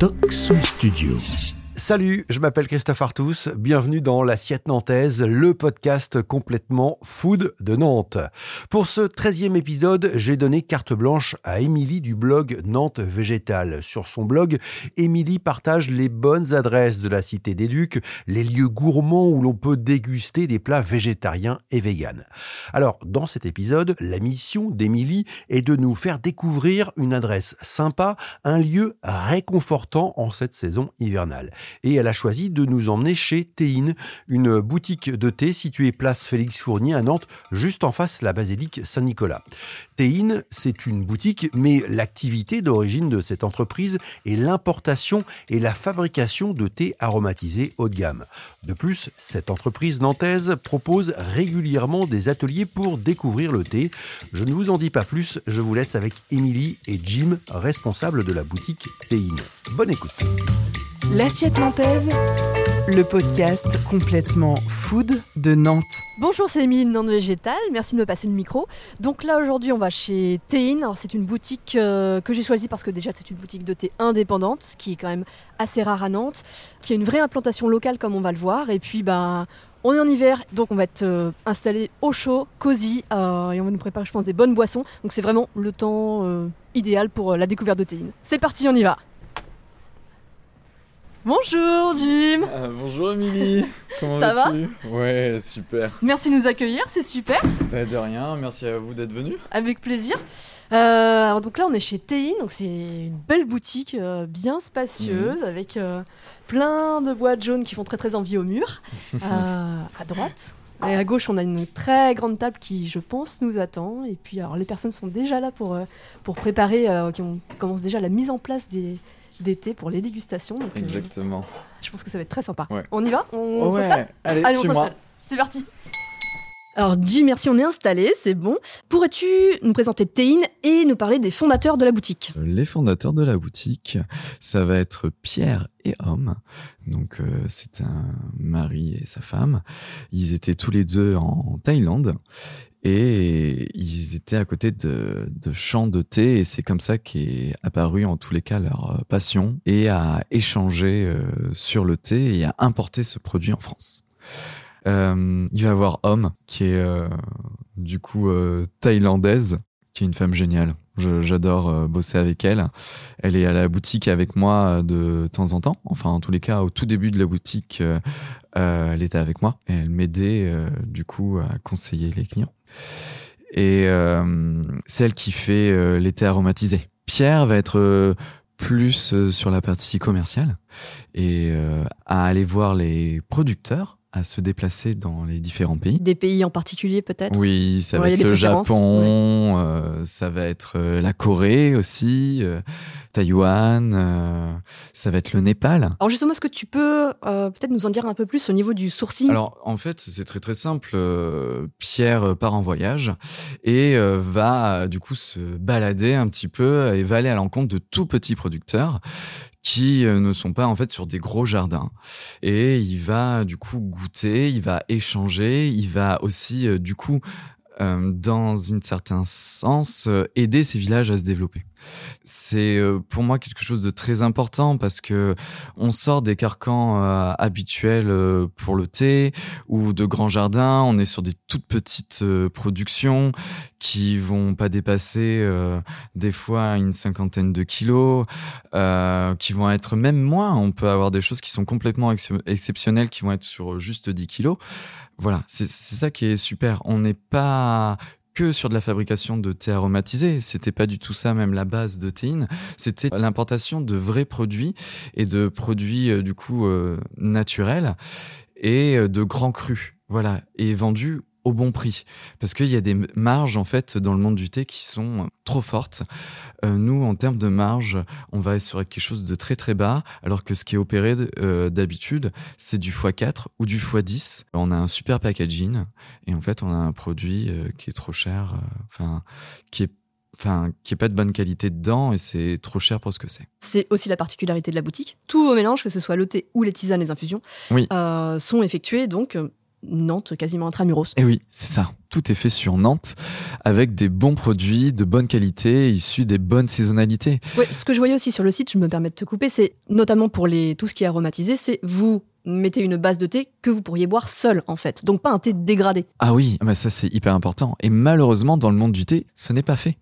Toxon Studio. Salut, je m'appelle Christophe Artus, bienvenue dans l'Assiette Nantaise, le podcast complètement food de Nantes. Pour ce 13e épisode, j'ai donné carte blanche à Émilie du blog Nantes Végétal. Sur son blog, Émilie partage les bonnes adresses de la Cité des Ducs, les lieux gourmands où l'on peut déguster des plats végétariens et véganes. Alors, dans cet épisode, la mission d'Émilie est de nous faire découvrir une adresse sympa, un lieu réconfortant en cette saison hivernale et elle a choisi de nous emmener chez Théine, une boutique de thé située place Félix Fournier à Nantes, juste en face de la basilique Saint-Nicolas. Théine, c'est une boutique, mais l'activité d'origine de cette entreprise est l'importation et la fabrication de thé aromatisé haut de gamme. De plus, cette entreprise nantaise propose régulièrement des ateliers pour découvrir le thé. Je ne vous en dis pas plus, je vous laisse avec Émilie et Jim, responsables de la boutique Théine. Bonne écoute. L'assiette nantaise, le podcast complètement food de Nantes. Bonjour, c'est Émilie de Nantes Végétal. Merci de me passer le micro. Donc là, aujourd'hui, on va chez Théine. C'est une boutique euh, que j'ai choisie parce que déjà, c'est une boutique de thé indépendante, qui est quand même assez rare à Nantes, qui a une vraie implantation locale, comme on va le voir. Et puis, ben. On est en hiver, donc on va être euh, installé au chaud, cosy, euh, et on va nous préparer, je pense, des bonnes boissons. Donc c'est vraiment le temps idéal pour la découverte de Théine. C'est parti, on y va. Bonjour Jim Ah, bonjour Émilie, comment Ça va Ouais, super. Merci de nous accueillir, c'est super, Pas de rien, merci à vous d'être venu. avec plaisir. Euh, alors donc là on est chez Théine, donc c'est une belle boutique euh, bien spacieuse avec euh, plein de boîtes jaunes qui font très très envie au mur. Euh, à droite. Et à gauche, on a une très grande table qui, je pense, nous attend. Et puis, alors, les personnes sont déjà là pour, euh, pour préparer, euh, qui ont, commencent déjà la mise en place des, thés pour les dégustations. Donc, euh, Exactement. je pense que ça va être très sympa. Ouais. On y va? On ouais, s'installe? Allez, Allez, on s'installe. C'est parti. Alors, Jim, merci, on est installé, c'est bon. Pourrais-tu nous présenter Théine et nous parler des fondateurs de la boutique? Les fondateurs de la boutique, ça va être Pierre et Homme. Donc, euh, c'est un mari et sa femme. Ils étaient tous les deux en Thaïlande et ils étaient à côté de, de champs de thé et c'est comme ça qu'est apparu en tous les cas leur euh, passion et à échanger euh, sur le thé et à importer ce produit en France. Euh, il va y avoir Homme qui est euh, du coup euh, thaïlandaise, qui est une femme géniale. J'adore euh, bosser avec elle. Elle est à la boutique avec moi de temps en temps. Enfin, en tous les cas, au tout début de la boutique, elle était avec moi et elle m'aidait du coup à conseiller les clients. Et euh, c'est elle qui fait euh, les thés aromatisés. Pierre va être euh, plus sur la partie commerciale et à aller voir les producteurs, à se déplacer dans les différents pays. Des pays en particulier, peut-être Oui, ça va Ouais, être le Japon, euh, ça va être euh, la Corée aussi, euh, Taïwan, euh, ça va être le Népal. Alors, justement, est-ce que tu peux peut-être nous en dire un peu plus au niveau du sourcing? Alors en fait, c'est très très simple. Pierre part en voyage et va du coup se balader un petit peu et va aller à l'encontre de tout petits producteurs qui euh, ne sont pas en fait sur des gros jardins. Et il va du coup goûter, il va échanger, il va aussi euh, du coup dans un certain sens euh, aider ces villages à se développer. C'est euh, pour moi quelque chose de très important parce que on sort des carcans euh, habituels euh, pour le thé ou de grands jardins. On est sur des toutes petites euh, productions qui vont pas dépasser euh, des fois une cinquantaine de kilos, euh, qui vont être même moins. On peut avoir des choses qui sont complètement ex- exceptionnelles qui vont être sur juste 10 kilos. Voilà, c'est ça qui est super. On n'est pas que sur de la fabrication de thé aromatisé. C'était pas du tout ça, même la base de théine. C'était l'importation de vrais produits et de produits, euh, du coup, euh, naturels et euh, de grands crus. Voilà. Et vendus au bon prix. Parce qu'il y a des marges, en fait, dans le monde du thé qui sont trop fortes. Euh, nous, en termes de marge, on va sur quelque chose de très très bas, alors que ce qui est opéré euh, d'habitude, c'est du x4 ou du x10. On a un super packaging et en fait, on a un produit euh, qui est trop cher, euh, enfin, qui est Enfin, qui est pas de bonne qualité dedans et c'est trop cher pour ce que c'est. C'est aussi la particularité de la boutique. Tous vos mélanges, que ce soit le thé ou les tisanes, les infusions, Oui. euh, sont effectués donc euh, Nantes, quasiment intramuros. Et oui, c'est ça. Tout est fait sur Nantes avec des bons produits de bonne qualité issus des bonnes saisonnalités. Ouais, ce que je voyais aussi sur le site, je me permets de te couper, c'est notamment pour les, tout ce qui est aromatisé, c'est vous mettez une base de thé que vous pourriez boire seul en fait. Donc pas un thé dégradé. Ah oui, mais ça c'est hyper important. Et malheureusement, dans le monde du thé, ce n'est pas fait.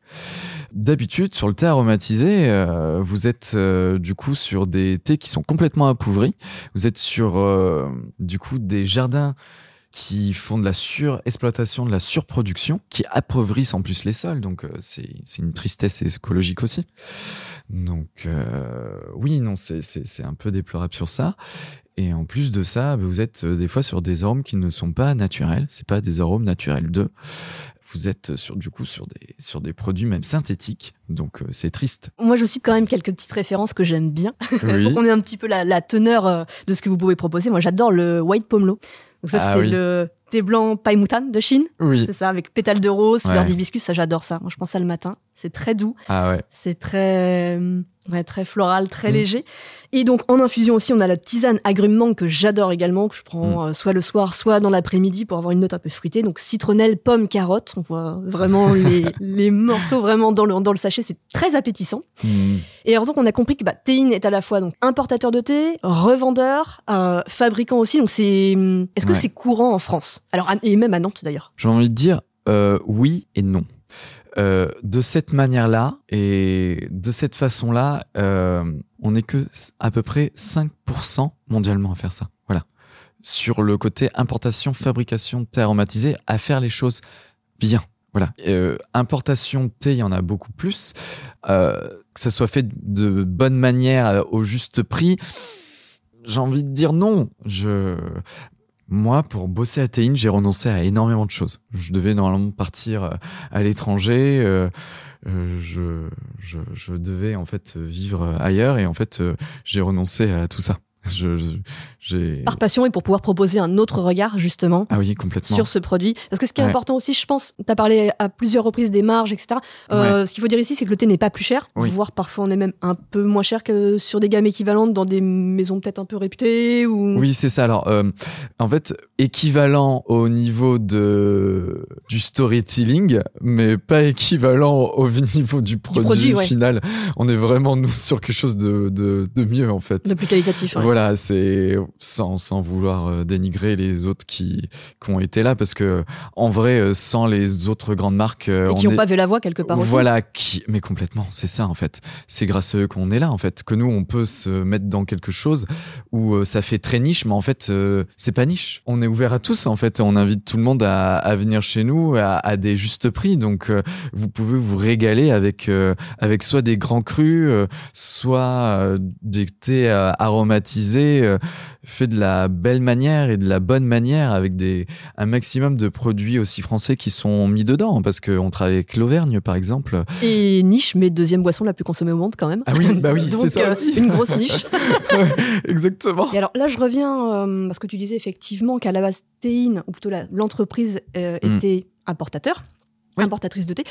D'habitude, sur le thé aromatisé, euh, vous êtes euh, du coup sur des thés qui sont complètement appauvris. Vous êtes sur euh, du coup des jardins qui font de la surexploitation, de la surproduction, qui appauvrissent en plus les sols. Donc c'est une tristesse écologique aussi. Donc oui, non, c'est un peu déplorable sur ça. Et en plus de ça, vous êtes des fois sur des arômes qui ne sont pas naturels. C'est pas des arômes naturels d'eux vous êtes sur du coup sur des sur des produits même synthétiques. Donc euh, c'est triste. Moi je cite quand même quelques petites références que j'aime bien. Pour qu'on ait un petit peu la, teneur euh, de ce que vous pouvez proposer. Moi j'adore le white pomelo. Donc ça ah c'est le thé blanc paille moutane de Chine. Oui. c'est ça avec pétales de rose fleurs d'hibiscus. Ça j'adore ça. Moi je pense ça le matin. C'est très doux. Ah ouais. C'est très très floral, très mm. léger. Et donc en infusion aussi, on a la tisane agrumes que j'adore également, que je prends mm. euh, soit le soir, soit dans l'après-midi pour avoir une note un peu fruitée. Donc citronnelle, pomme, carotte. On voit vraiment les, morceaux vraiment dans le, dans le sachet. C'est très appétissant. Mm. Et alors donc on a compris que bah, Théine est à la fois donc importateur de thé, revendeur, euh, fabricant aussi. Donc c'est est-ce que c'est courant en France? Alors et même à Nantes d'ailleurs. J'ai envie de dire euh, oui et non. Euh, de cette manière-là et de cette façon-là, euh, on n'est que à peu près 5% mondialement à faire ça. Voilà. Sur le côté importation, fabrication de thé aromatisé, à faire les choses bien. Voilà. Euh, importation de thé, il y en a beaucoup plus. que ça soit fait de bonne manière, au juste prix. J'ai envie de dire non. Je moi, pour bosser à Théine, j'ai renoncé à énormément de choses. Je devais normalement partir euh, à l'étranger. Euh, euh, je, je, je, devais en fait vivre ailleurs et en fait j'ai renoncé à tout ça. Je, Par passion et pour pouvoir proposer un autre regard, justement, ah oui, complètement. sur ce produit. Parce que ce qui est important aussi, je pense, tu as parlé à plusieurs reprises des marges, etc. Euh, ce qu'il faut dire ici, c'est que le thé n'est pas plus cher, voire parfois on est même un peu moins cher que sur des gammes équivalentes dans des maisons peut-être un peu réputées. Ou... Oui, c'est ça. Alors, euh, en fait, équivalent au niveau de, du storytelling, mais pas équivalent au niveau du produit, final. On est vraiment, nous, sur quelque chose de, de, de mieux, en fait. De plus qualitatif. Voilà, c'est sans, sans vouloir euh, dénigrer les autres qui, qui ont été là, parce que en vrai, euh, sans les autres grandes marques, euh, qui n'ont pas vu la voix quelque part aussi. Voilà, qui, mais complètement, c'est ça en fait. C'est grâce à eux qu'on est là en fait, que nous on peut se mettre dans quelque chose où ça fait très niche, mais en fait c'est pas niche. On est ouvert à tous en fait. On invite tout le monde à, à venir chez nous à, à, des justes prix, donc vous pouvez vous régaler avec avec soit des grands crus, soit des thés aromatiques euh, fait de la belle manière et de la bonne manière avec des, un maximum de produits aussi français qui sont mis dedans parce qu'on travaille avec l'Auvergne par exemple. Et niche, mais deuxième boisson la plus consommée au monde quand même. Ah oui, bah oui, c'est ça euh, aussi. Une grosse niche. exactement. Et alors là, je reviens euh, parce que tu disais effectivement qu'à la base, Théine, ou plutôt l'entreprise mm. était importateur, importatrice de thé.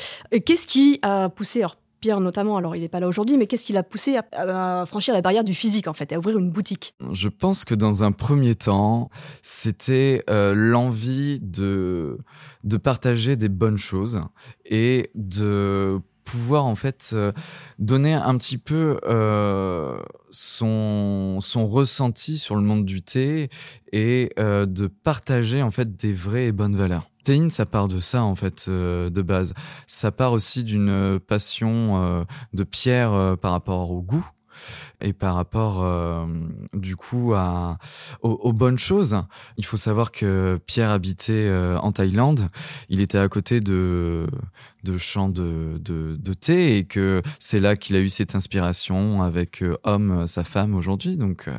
Qu'est-ce qui a poussé, alors Pierre notamment, alors il n'est pas là aujourd'hui, mais qu'est-ce qui l'a poussé à, franchir la barrière du physique en fait, à ouvrir une boutique? Je pense que dans un premier temps, c'était euh, l'envie de, de partager des bonnes choses et de pouvoir en fait euh, donner un petit peu euh, son, son ressenti sur le monde du thé et de partager en fait des vraies et bonnes valeurs ça part de ça en fait euh, de base. Ça part aussi d'une passion euh, de Pierre euh, par rapport au goût et par rapport euh, du coup à, aux, bonnes choses. Il faut savoir que Pierre habitait euh, en Thaïlande, il était à côté de, de champs de, de, thé et que c'est là qu'il a eu cette inspiration avec euh, homme, sa femme aujourd'hui. Donc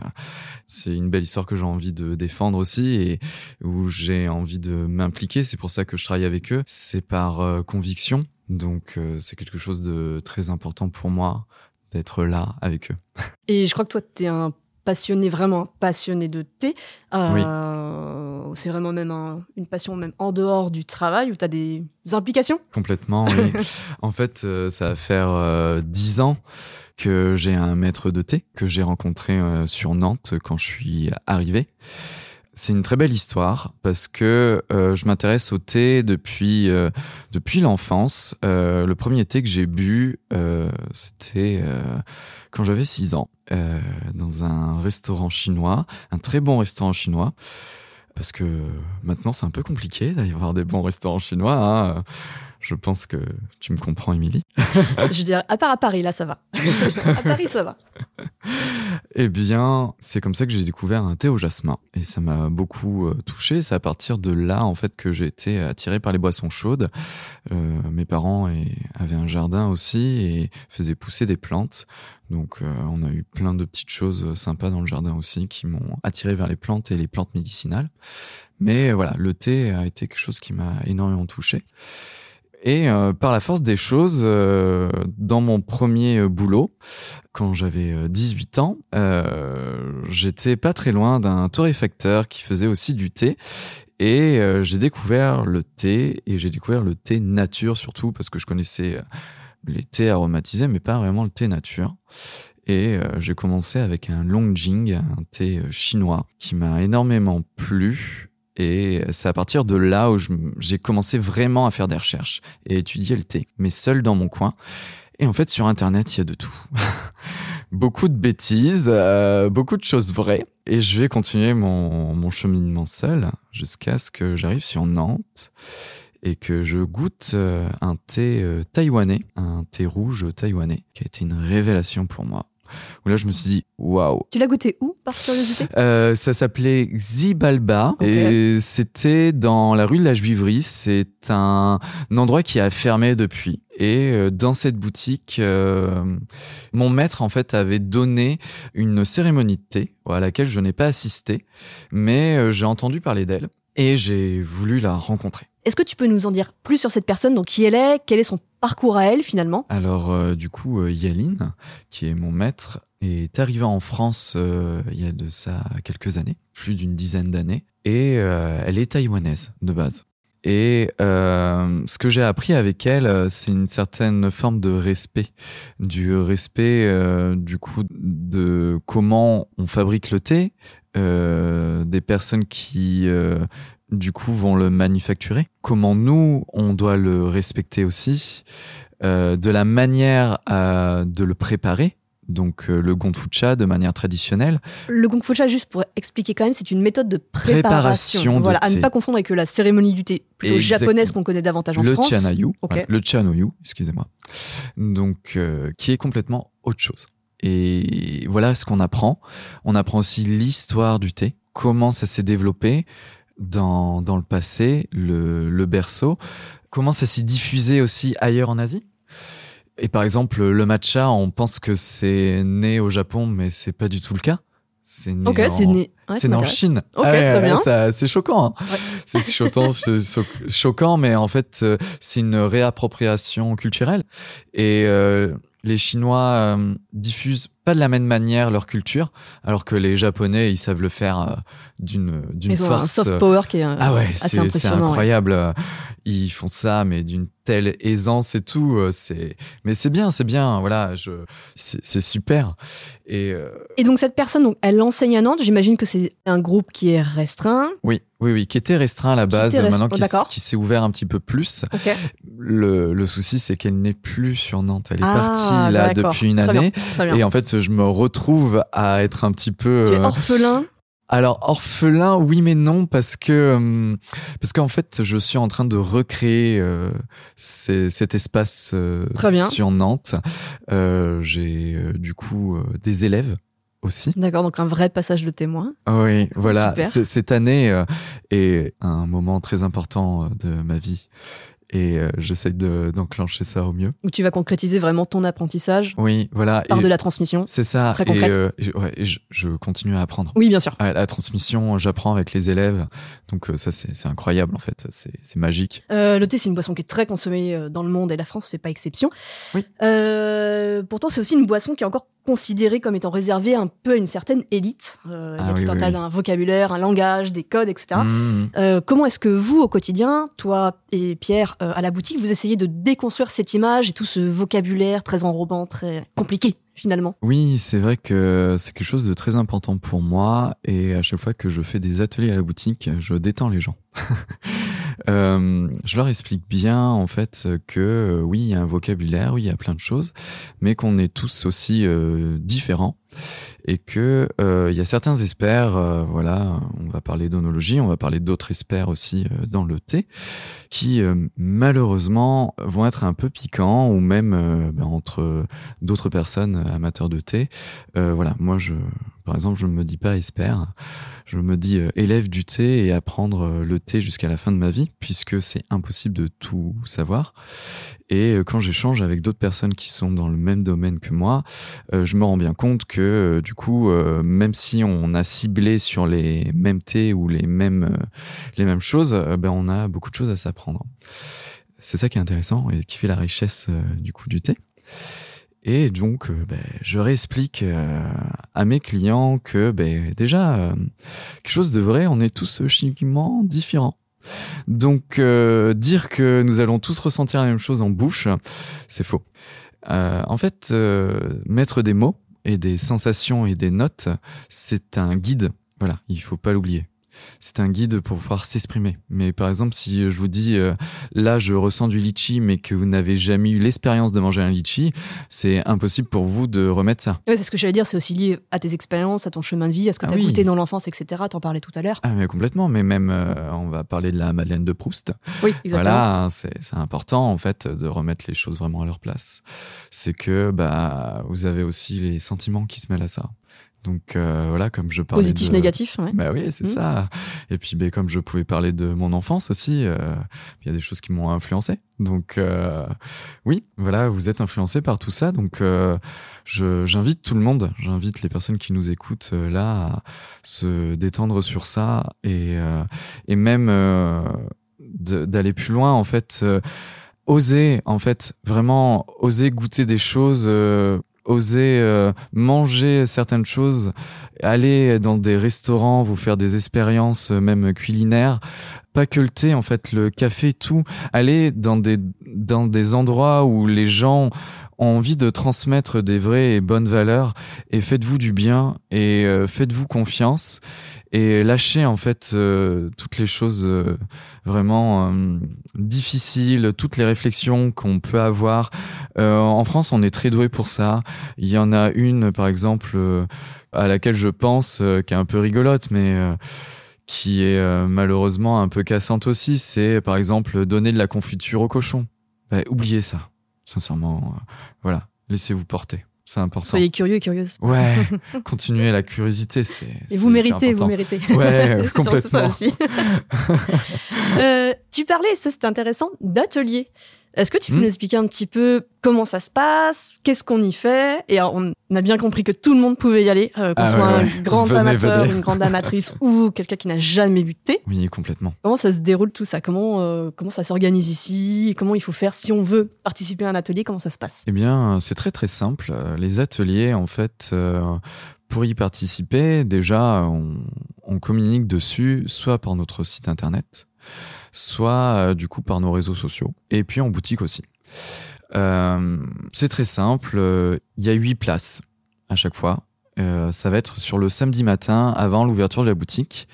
c'est une belle histoire que j'ai envie de défendre aussi et où j'ai envie de m'impliquer. C'est pour ça que je travaille avec eux. C'est par conviction. Donc c'est quelque chose de très important pour moi d'être là avec eux. Et je crois que toi, tu es un passionné, vraiment passionné de thé. Euh, C'est vraiment même une passion même en dehors du travail où tu as des implications? Complètement, oui. en fait, euh, ça va faire euh, dix ans que j'ai un maître de thé que j'ai rencontré euh, sur Nantes quand je suis arrivé c'est une très belle histoire parce que euh, je m'intéresse au thé depuis euh, depuis l'enfance. Euh, le premier thé que j'ai bu, c'était quand j'avais 6 ans, dans un restaurant chinois, un très bon restaurant chinois. Parce que maintenant c'est un peu compliqué d'avoir des bons restaurants chinois. Hein. Je pense que tu me comprends, Émilie. Je dirais, à part à Paris, là, ça va. à Paris, ça va. Eh bien, c'est comme ça que j'ai découvert un thé au jasmin. Et ça m'a beaucoup euh, touché. C'est à partir de là, en fait, que j'ai été attiré par les boissons chaudes. Euh, mes parents et- avaient un jardin aussi et faisaient pousser des plantes. Donc, euh, on a eu plein de petites choses sympas dans le jardin aussi qui m'ont attiré vers les plantes et les plantes médicinales. Mais voilà, le thé a été quelque chose qui m'a énormément touché. Et euh, par la force des choses, euh, dans mon premier euh, boulot, quand j'avais euh, 18 ans, j'étais pas très loin d'un torréfacteur qui faisait aussi du thé. Et j'ai découvert le thé, et j'ai découvert le thé nature surtout, parce que je connaissais les thés aromatisés, mais pas vraiment le thé nature. Et j'ai commencé avec un Longjing, un thé chinois, qui m'a énormément plu. Et c'est à partir de là où j'ai commencé vraiment à faire des recherches et étudier le thé, mais seul dans mon coin. Et en fait, sur Internet, il y a de tout. beaucoup de bêtises, euh, beaucoup de choses vraies. Et je vais continuer mon, mon cheminement seul jusqu'à ce que j'arrive sur Nantes et que je goûte euh, un thé euh, taïwanais, un thé rouge taïwanais, qui a été une révélation pour moi. Où là, je me suis dit, waouh, Tu l'as goûté où, par curiosité? Euh, ça s'appelait Xibalba Ok. et c'était dans la rue de la Juiverie. C'est un, un endroit qui a fermé depuis. Et euh, dans cette boutique, euh, mon maître en fait avait donné une cérémonie de thé à laquelle je n'ai pas assisté, mais j'ai entendu parler d'elle et j'ai voulu la rencontrer. Est-ce que tu peux nous en dire plus sur cette personne? Donc, qui elle est? Quel est son parcours à elle, finalement? Alors euh, du coup, euh, Yaline, qui est mon maître, est arrivée en France euh, il y a de ça quelques années, plus d'une dizaine d'années, et elle est taïwanaise de base. Et ce que j'ai appris avec elle, c'est une certaine forme de respect, du respect du coup de comment on fabrique le thé, euh, des personnes qui euh, du coup vont le manufacturer, comment nous on doit le respecter aussi, euh, de la manière de le préparer. Donc le gonfucha de manière traditionnelle, Le Gong Fu Cha, juste pour expliquer quand même, c'est une méthode de préparation. Préparation de voilà, à ne pas confondre avec la cérémonie du thé plutôt Exactement. japonaise qu'on connaît davantage en le France. chanayu, le chanoyu, excusez-moi. Donc qui est complètement autre chose. Et voilà ce qu'on apprend. On apprend aussi l'histoire du thé, comment ça s'est développé dans, dans le passé, le, le berceau, comment ça s'est diffusé aussi ailleurs en Asie. Et par exemple, le matcha, on pense que c'est né au Japon, mais c'est pas du tout le cas. C'est né Ok, en- c'est né. Ouais, né en. Chine. Ok, Ah ouais, ouais, C'est choquant. hein. C'est choquant, c'est so- choquant, mais en fait, euh, c'est une réappropriation culturelle. Et euh, les Chinois euh, diffusent pas de la même manière leur culture, alors que les Japonais, ils savent le faire euh, d'une d'une Ils ont un force. soft euh, power qui est euh, ah ouais, assez c'est c'est impressionnant. ouais. Ils font ça, mais d'une telle aisance et tout. euh, C'est, mais c'est bien, c'est bien. Voilà, je, c'est super. Et euh, Et donc cette personne, donc, elle enseigne à Nantes. J'imagine que c'est un groupe qui est restreint. oui, oui, oui, qui était restreint à la Qui base, était maintenant restreint, qui, qui s'est ouvert un petit peu plus. Le, le souci, c'est qu'elle n'est plus sur Nantes. Elle est Ah, partie là depuis une Très année. bien, très bien. Et en fait, je me retrouve à être un petit peu. Tu es euh, orphelin. Alors orphelin, oui mais non parce que hum, parce qu'en fait je suis en train de recréer euh, ces- cet espace euh, Très bien. sur Nantes. Euh, J'ai euh, du coup euh, des élèves aussi. D'accord, donc un vrai passage de témoin. Oui, voilà. Cette année euh, est un moment très important euh, de ma vie et euh, j'essaie de- d'enclencher ça au mieux. Où tu vas concrétiser vraiment ton apprentissage Oui, voilà. par Et de la transmission. C'est ça. Très et, concrète. euh, et je- ouais, et je, je continue à apprendre. Oui, bien sûr. Ouais, la transmission, j'apprends avec les élèves. Donc euh, ça, c'est incroyable en fait. C'est magique. Euh, le thé, c'est une boisson qui est très consommée euh, dans le monde et la France fait pas exception. Oui. Euh, pourtant, c'est aussi une boisson qui est encore considéré comme étant réservé un peu à une certaine élite. Euh, il y a Ah tout un oui, tas d'un vocabulaire, un langage, des codes, etc. Mhm. Euh, comment est-ce que vous, au quotidien, toi et Pierre, euh, à la boutique, vous essayez de déconstruire cette image et tout ce vocabulaire très enrobant, très compliqué, finalement? Oui, c'est vrai que c'est quelque chose de très important pour moi et à chaque fois que je fais des ateliers à la boutique, je détends les gens. Euh, je leur explique bien en fait que euh, oui, il y a un vocabulaire, oui, il y a plein de choses, mais qu'on est tous aussi euh, différents et que euh, il y a certains experts, euh, voilà, on va parler d'onologie, on va parler d'autres experts aussi euh, dans le thé, qui euh, malheureusement vont être un peu piquants ou même euh, ben, entre d'autres personnes amateurs de thé. Euh, voilà, moi je, par exemple, je ne me dis pas expert, je me dis euh, élève du thé et apprendre euh, le thé jusqu'à la fin de ma vie, puisque c'est impossible de tout savoir. Et euh, quand j'échange avec d'autres personnes qui sont dans le même domaine que moi, euh, je me rends bien compte que euh, du coup, euh, même si on a ciblé sur les mêmes thés ou les mêmes euh, les mêmes choses, ben on a beaucoup de choses à s'apprendre. C'est ça qui est intéressant et qui fait la richesse du coup du thé. Et donc, ben, je réexplique à mes clients que ben, déjà, quelque chose de vrai, on est tous chimiquement différents. Donc, dire que nous allons tous ressentir la même chose en bouche, c'est faux. En fait, mettre des mots et des sensations et des notes, c'est un guide. Voilà, il faut pas l'oublier. C'est un guide pour pouvoir s'exprimer. Mais par exemple, si je vous dis euh, là, je ressens du litchi, mais que vous n'avez jamais eu l'expérience de manger un litchi, c'est impossible pour vous de remettre ça. C'est ce que j'allais dire, c'est aussi lié à tes expériences, à ton chemin de vie, à ce que Ah tu as oui. goûté dans l'enfance, etc. T'en parlais tout à l'heure. Ah mais complètement. Mais même, euh, on va parler de la Madeleine de Proust. Oui, exactement. Voilà, c'est c'est important en fait de remettre les choses vraiment à leur place. C'est que bah vous avez aussi les sentiments qui se mêlent à ça. Donc euh, voilà, comme je parlais Positif, de... négatif, ouais. Bah oui, c'est Mhm. ça. Et puis, ben, comme je pouvais parler de mon enfance aussi, euh, il y a des choses qui m'ont influencé. Donc, euh, oui, voilà, vous êtes influencé par tout ça. Donc, euh, je- j'invite tout le monde, j'invite les personnes qui nous écoutent euh, là à se détendre sur ça et, euh, et même euh, d'aller plus loin, en fait. euh, oser, en fait, vraiment oser goûter des choses. euh, oser euh, manger certaines choses aller dans des restaurants, vous faire des expériences euh, même culinaires, pas que le thé en fait, le café, tout, aller dans des dans des endroits où les gens envie de transmettre des vraies et bonnes valeurs et faites-vous du bien et euh, faites-vous confiance et lâchez en fait euh, toutes les choses euh, vraiment difficiles, toutes les réflexions qu'on peut avoir. En France, on est très doué pour ça. Il y en a une, par exemple, à laquelle je pense, qui est un peu rigolote, mais qui est malheureusement un peu cassante aussi. C'est, par exemple, donner de la confiture au cochon. Bah, oubliez ça, sincèrement. euh, voilà, laissez-vous porter. C'est important. Soyez curieux et curieuse. Ouais, continuez la curiosité, c'est. Et c'est vous méritez, vous méritez. Ouais, C'est sûr, c'est ça complètement. aussi. Euh, tu parlais, ça c'était intéressant, d'atelier. Est-ce que tu peux Hmm. nous expliquer un petit peu comment ça se passe, qu'est-ce qu'on y fait? Et alors, on a bien compris que tout le monde pouvait y aller, euh, qu'on Ah soit ouais, un grand Venez, amateur, venez. une grande amatrice ou quelqu'un qui n'a jamais bu de thé. Oui, complètement. Comment ça se déroule tout ça? Comment, euh, comment ça s'organise ici? Comment il faut faire si on veut participer à un atelier? Comment ça se passe? Eh bien, c'est très très simple. Euh, Les ateliers, en fait, euh, pour y participer, déjà, on, on communique dessus, soit par notre site internet, soit euh, du coup par nos réseaux sociaux, et puis en boutique aussi. Euh, c'est très simple. euh, Il y a huit places à chaque fois. Ça va être sur le samedi matin avant l'ouverture de la boutique.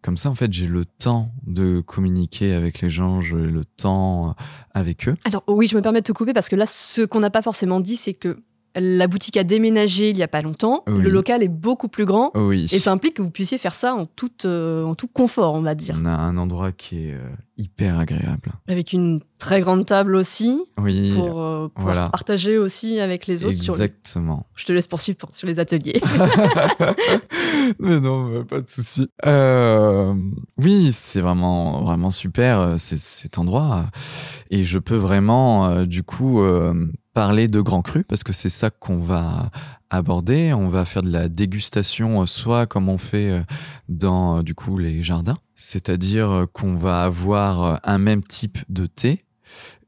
Comme ça, en fait, j'ai le temps de communiquer avec les gens, j'ai le temps avec eux. Alors oui, je me permets de te couper parce que là, ce qu'on n'a pas forcément dit, c'est que la boutique a déménagé il y a pas longtemps. Oui. Le local est beaucoup plus grand. Oui. Et ça implique que vous puissiez faire ça en tout, euh, en tout confort, on va dire. On a un endroit qui est euh, hyper agréable. Avec une très grande table aussi, Oui, pour euh, voilà. partager aussi avec les autres. Sur exactement. Je te laisse poursuivre pour- sur les ateliers. Mais non, pas de souci. Oui, c'est vraiment vraiment super cet endroit et je peux vraiment du coup parler de grands crus parce que c'est ça qu'on va aborder. On va faire de la dégustation, euh, soit comme on fait euh, dans euh, du coup les jardins, c'est-à-dire qu'on va avoir un même type de thé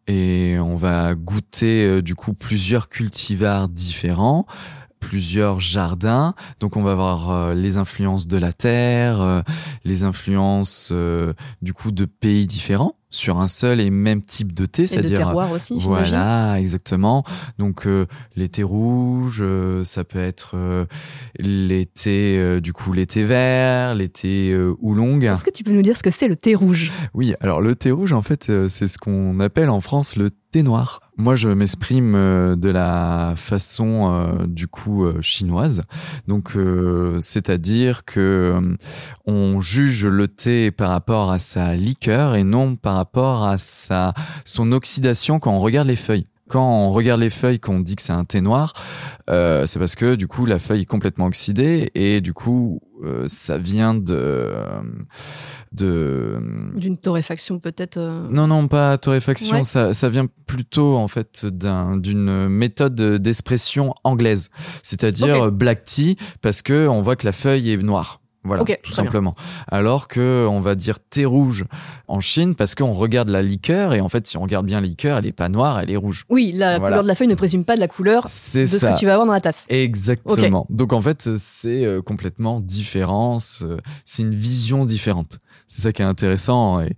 et on va goûter du coup plusieurs cultivars différents plusieurs jardins. Donc on va avoir les influences de la terre, les influences du coup de pays différents sur un seul et même type de thé, c'est-à-dire terroir aussi, voilà, exactement. Donc euh, les thés rouges, euh, ça peut être euh, les thés euh, du coup les thés verts, les thés euh, oolong. Est-ce que tu peux nous dire ce que c'est le thé rouge? Oui, alors le thé rouge en fait euh, c'est ce qu'on appelle en France le thé noir. Moi je m'exprime euh, de la façon euh, du coup euh, chinoise. Donc c'est-à-dire que on juge le thé par rapport à sa liqueur et non par rapport à son oxydation quand on regarde les feuilles. Quand on regarde les feuilles, qu'on dit que c'est un thé noir, euh, c'est parce que du coup la feuille est complètement oxydée et du coup euh, ça vient de euh, de D'une torréfaction peut-être euh, non non pas torréfaction, Ouais. ça ça vient plutôt en fait d'un d'une méthode d'expression anglaise, c'est-à-dire black tea parce que on voit que la feuille est noire. Voilà, Ok, tout bien. simplement. Alors que on va dire thé rouge en Chine parce qu'on regarde la liqueur et en fait si on regarde bien la liqueur, elle est pas noire, elle est rouge. Oui, la Voilà. couleur de la feuille ne présume pas de la couleur de ce que tu vas avoir dans la tasse. Exactement. Donc en fait, c'est euh, complètement différent. C'est une vision différente. C'est ça qui est intéressant et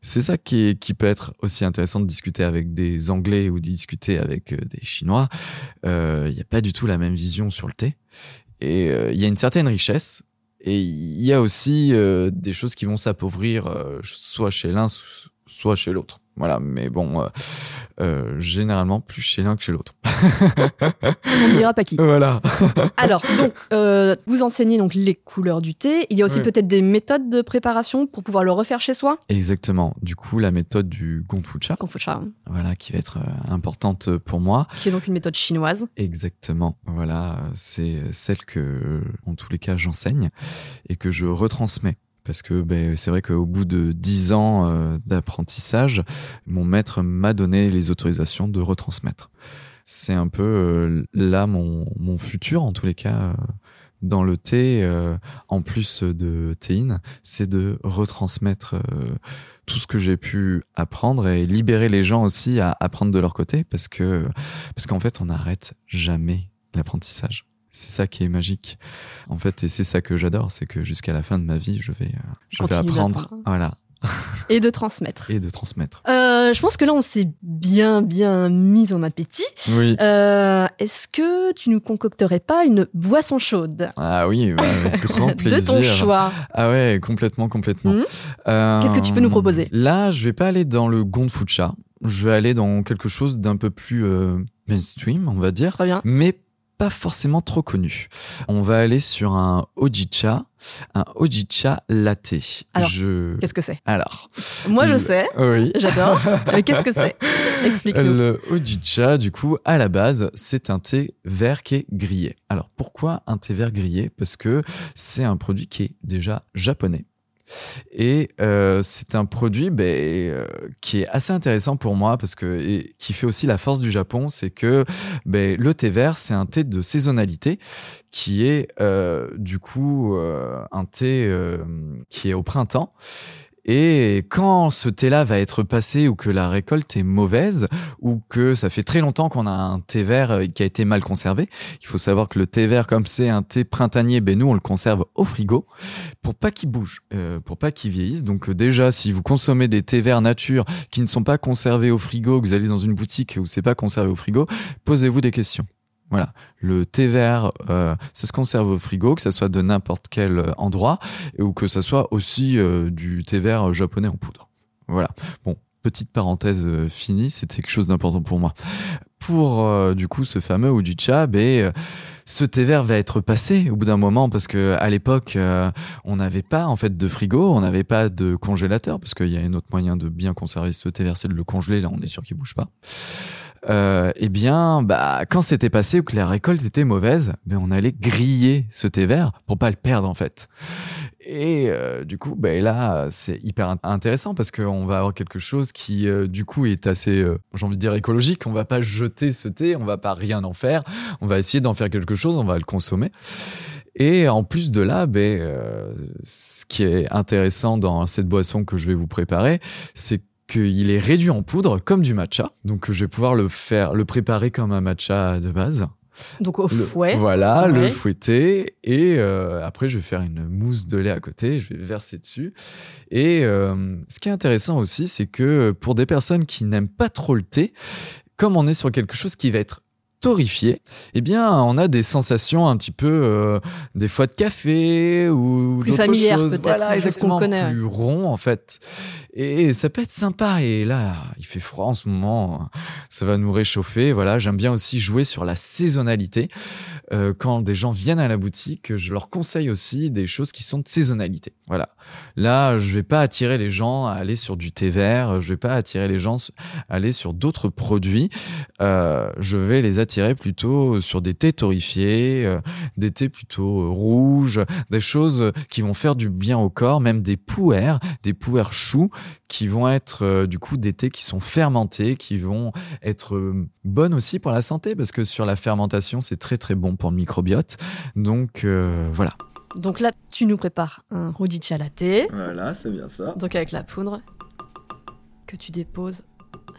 c'est ça qui, est, qui peut être aussi intéressant de discuter avec des Anglais ou de discuter avec euh, des Chinois. Euh, Il n'y a pas du tout la même vision sur le thé et euh, il y a une certaine richesse. Et il y a aussi euh, des choses qui vont s'appauvrir, euh, soit chez l'un, soit chez l'autre. Voilà, mais bon, euh, euh, généralement plus chez l'un que chez l'autre. On ne dira pas qui. Voilà. Alors, donc, euh, vous enseignez donc les couleurs du thé. Il y a aussi peut-être des méthodes de préparation pour pouvoir le refaire chez soi? Exactement. Du coup, la méthode du Gongfu-cha, Konfucha, hein, voilà, qui va être importante pour moi. qui est donc une méthode chinoise. Exactement. Voilà, c'est celle que, en tous les cas, j'enseigne et que je retransmets. Parce que ben, c'est vrai qu'au bout de dix ans euh, d'apprentissage, mon maître m'a donné les autorisations de retransmettre. C'est un peu euh, là mon, mon futur, en tous les cas, euh, dans le thé, en plus de théine, c'est de retransmettre tout ce que j'ai pu apprendre et libérer les gens aussi à apprendre de leur côté parce que parce qu'en fait on n'arrête jamais l'apprentissage. C'est ça qui est magique. En fait, et c'est ça que j'adore, c'est que jusqu'à la fin de ma vie, je vais, euh, je vais apprendre, voilà, Et de transmettre. et de transmettre. Euh, je pense que là, on s'est bien, bien mis en appétit. Oui. Euh, Est-ce que tu nous concocterais pas une boisson chaude? Ah oui, bah, avec grand plaisir. de ton choix Ah ouais, complètement, complètement. Euh, Qu'est-ce que tu peux nous proposer? Là, je vais pas aller dans le gonfucha. Je vais aller dans quelque chose d'un peu plus mainstream, on va dire, Très bien. mais pas forcément trop connu. On va aller sur un ojicha, un ojicha latte. Alors, je... Qu'est-ce que c'est? Alors, Moi, je le- sais. oui. J'adore. Mais qu'est-ce que c'est? Explique-nous. Le ojicha, du coup, à la base, c'est un thé vert qui est grillé. Alors, pourquoi un thé vert grillé? Parce que c'est un produit qui est déjà japonais. Et euh, c'est un produit ben, euh, qui est assez intéressant pour moi parce que et qui fait aussi la force du Japon, c'est que ben, le thé vert, c'est un thé de saisonnalité qui est euh, du coup un thé qui est au printemps. Et quand ce thé-là va être passé ou que la récolte est mauvaise ou que ça fait très longtemps qu'on a un thé vert euh, qui a été mal conservé, il faut savoir que le thé vert, comme c'est un thé printanier, ben nous on le conserve au frigo pour pas qu'il bouge, euh, pour pas qu'il vieillisse. Donc euh, déjà, si vous consommez des thés verts nature qui ne sont pas conservés au frigo, que vous allez dans une boutique où c'est pas conservé au frigo, posez-vous des questions. Voilà, le thé vert, euh, ça se conserve au frigo, que ça soit de n'importe quel euh, endroit, ou que ça soit aussi euh, du thé vert japonais en poudre. Voilà. Bon, petite parenthèse finie, c'était quelque chose d'important pour moi. Pour du coup ce fameux ujicha, ben, ce thé vert va être passé au bout d'un moment parce que à l'époque on n'avait pas en fait de frigo, on n'avait pas de congélateur parce qu'il y a un autre moyen de bien conserver ce thé vert, c'est de le congeler. Là, on est sûr qu'il bouge pas. Euh, eh bien, bah, quand c'était passé ou que la récolte était mauvaise, ben, on allait griller ce thé vert pour pas le perdre en fait. Et euh, du coup, ben là, c'est hyper int- intéressant parce qu'on va avoir quelque chose qui, euh, du coup, est assez, euh, j'ai envie de dire, écologique. On va pas jeter ce thé, on va pas rien en faire. On va essayer d'en faire quelque chose, on va le consommer. Et en plus de là, ben, ce qui est intéressant dans cette boisson que je vais vous préparer, c'est qu'il est réduit en poudre comme du matcha. Donc je vais pouvoir le faire, le préparer comme un matcha de base. Donc au Le- fouet. Voilà, le fouetter. Et euh, après, je vais faire une mousse de lait à côté. Je vais verser dessus. Et euh, ce qui est intéressant aussi, c'est que pour des personnes qui n'aiment pas trop le thé, comme on est sur quelque chose qui va être torréfié, eh bien, on a des sensations un petit peu, euh, des fois de café ou Plus choses. peut-être, Voilà, exactement, connaît, plus rond en fait. Et ça peut être sympa. Et là, il fait froid en ce moment, ça va nous réchauffer. Voilà, j'aime bien aussi jouer sur la saisonnalité. Euh, quand des gens viennent à la boutique, je leur conseille aussi des choses qui sont de saisonnalité. Voilà. Là, je vais pas attirer les gens à aller sur du thé vert. Je vais pas attirer les gens à aller sur d'autres produits. Euh, je vais les attirer plutôt sur des thés torréfiés, euh, des thés plutôt euh, rouges, des choses qui vont faire du bien au corps, même des pouères, des pouères choux qui vont être euh, du coup des thés qui sont fermentés, qui vont être euh, bonnes aussi pour la santé parce que sur la fermentation, c'est très très bon pour le microbiote. Donc euh, voilà. Donc là, tu nous prépares un Rudicha latte. Voilà, c'est bien ça. Donc avec la poudre que tu déposes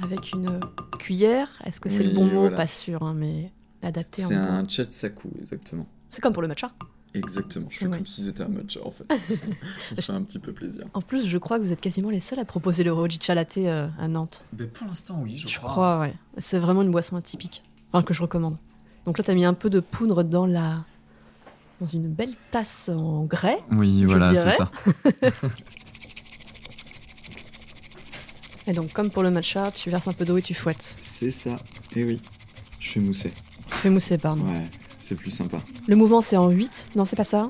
avec une cuillère. Est-ce que c'est le bon mot? voilà. Pas sûr, hein, mais adapté en C'est un chatsaku, exactement. C'est comme pour le matcha. Exactement. Je fais Ouais. comme si c'était un matcha en fait. On fait un petit peu plaisir. En plus, je crois que vous êtes quasiment les seuls à proposer le Rudicha latte euh, à Nantes. Mais pour l'instant, oui, je, Je crois, ouais. C'est vraiment une boisson atypique. Enfin, que je recommande. Donc là, tu as mis un peu de poudre dans la dans une belle tasse en grès. Oui, je voilà, c'est ça. Et donc, comme pour le matcha, tu verses un peu d'eau et tu fouettes. C'est ça. Et oui, je fais mousser. Fais mousser, pardon. Ouais, c'est plus sympa. Le mouvement, c'est en 8 Non, c'est pas ça?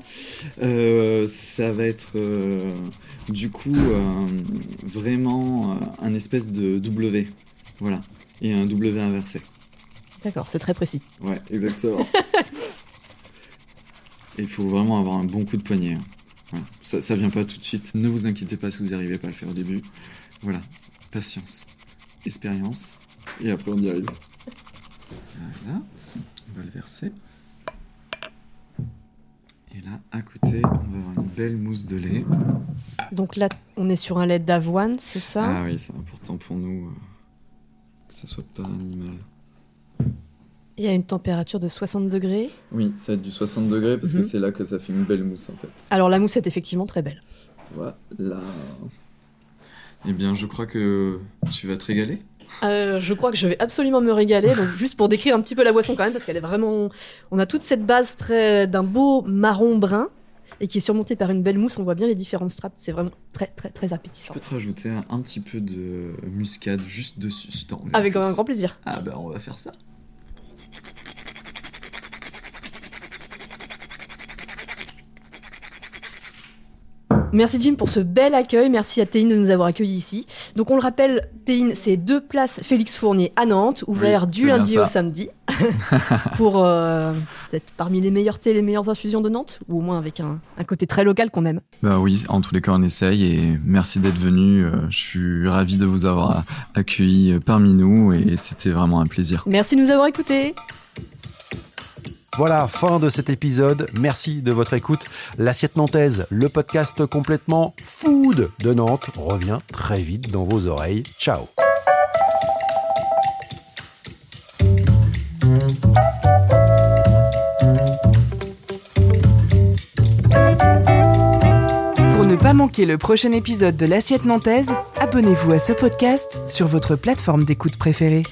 Euh, ça va être euh, du coup euh, vraiment un espèce de W. Voilà. Et un W inversé. D'accord, c'est très précis. Ouais, exactement. Il faut vraiment avoir un bon coup de poignet. hein. Ça, ça vient pas tout de suite. Ne vous inquiétez pas si vous n'arrivez pas à le faire au début. Voilà. Patience. Expérience. Et après on y arrive. Voilà. On va le verser. Et là, à côté, on va avoir une belle mousse de lait. Donc là, on est sur un lait d'avoine, c'est ça? Ah oui, c'est important pour nous euh, que ça soit pas animal. Il y a une température de 60 degrés? Oui, ça va être du 60 degrés parce Mhm. que c'est là que ça fait une belle mousse en fait. Alors la mousse est effectivement très belle. Voilà. Eh bien, je crois que tu vas te régaler. Euh, je crois que je vais absolument me régaler. Donc juste pour décrire un petit peu la boisson quand même, parce qu'elle est vraiment. On a toute cette base très d'un beau marron brun et qui est surmontée par une belle mousse. On voit bien les différentes strates. C'est vraiment très très très Je appétissant. peux te rajouter un, un petit peu de muscade juste dessus si Avec un grand plaisir. Ah bah on va faire ça. Merci Jim pour ce bel accueil. Merci à Théine de nous avoir accueillis ici. Donc on le rappelle, Théine, c'est deux places Félix Fournier à Nantes, ouvert Oui, du lundi au samedi. pour euh, peut-être parmi les meilleurs thés, les meilleures infusions de Nantes, ou au moins avec un, un côté très local qu'on aime. Bah oui, en tous les cas on essaye et merci d'être venu. Euh, Je suis ravi de vous avoir accueilli parmi nous et c'était vraiment un plaisir. Merci de nous avoir écoutés. Voilà, fin de cet épisode. Merci de votre écoute. L'assiette nantaise, le podcast complètement food de Nantes, revient très vite dans vos oreilles. Ciao Pour ne pas manquer le prochain épisode de l'Assiette Nantaise, abonnez-vous à ce podcast sur votre plateforme d'écoute préférée.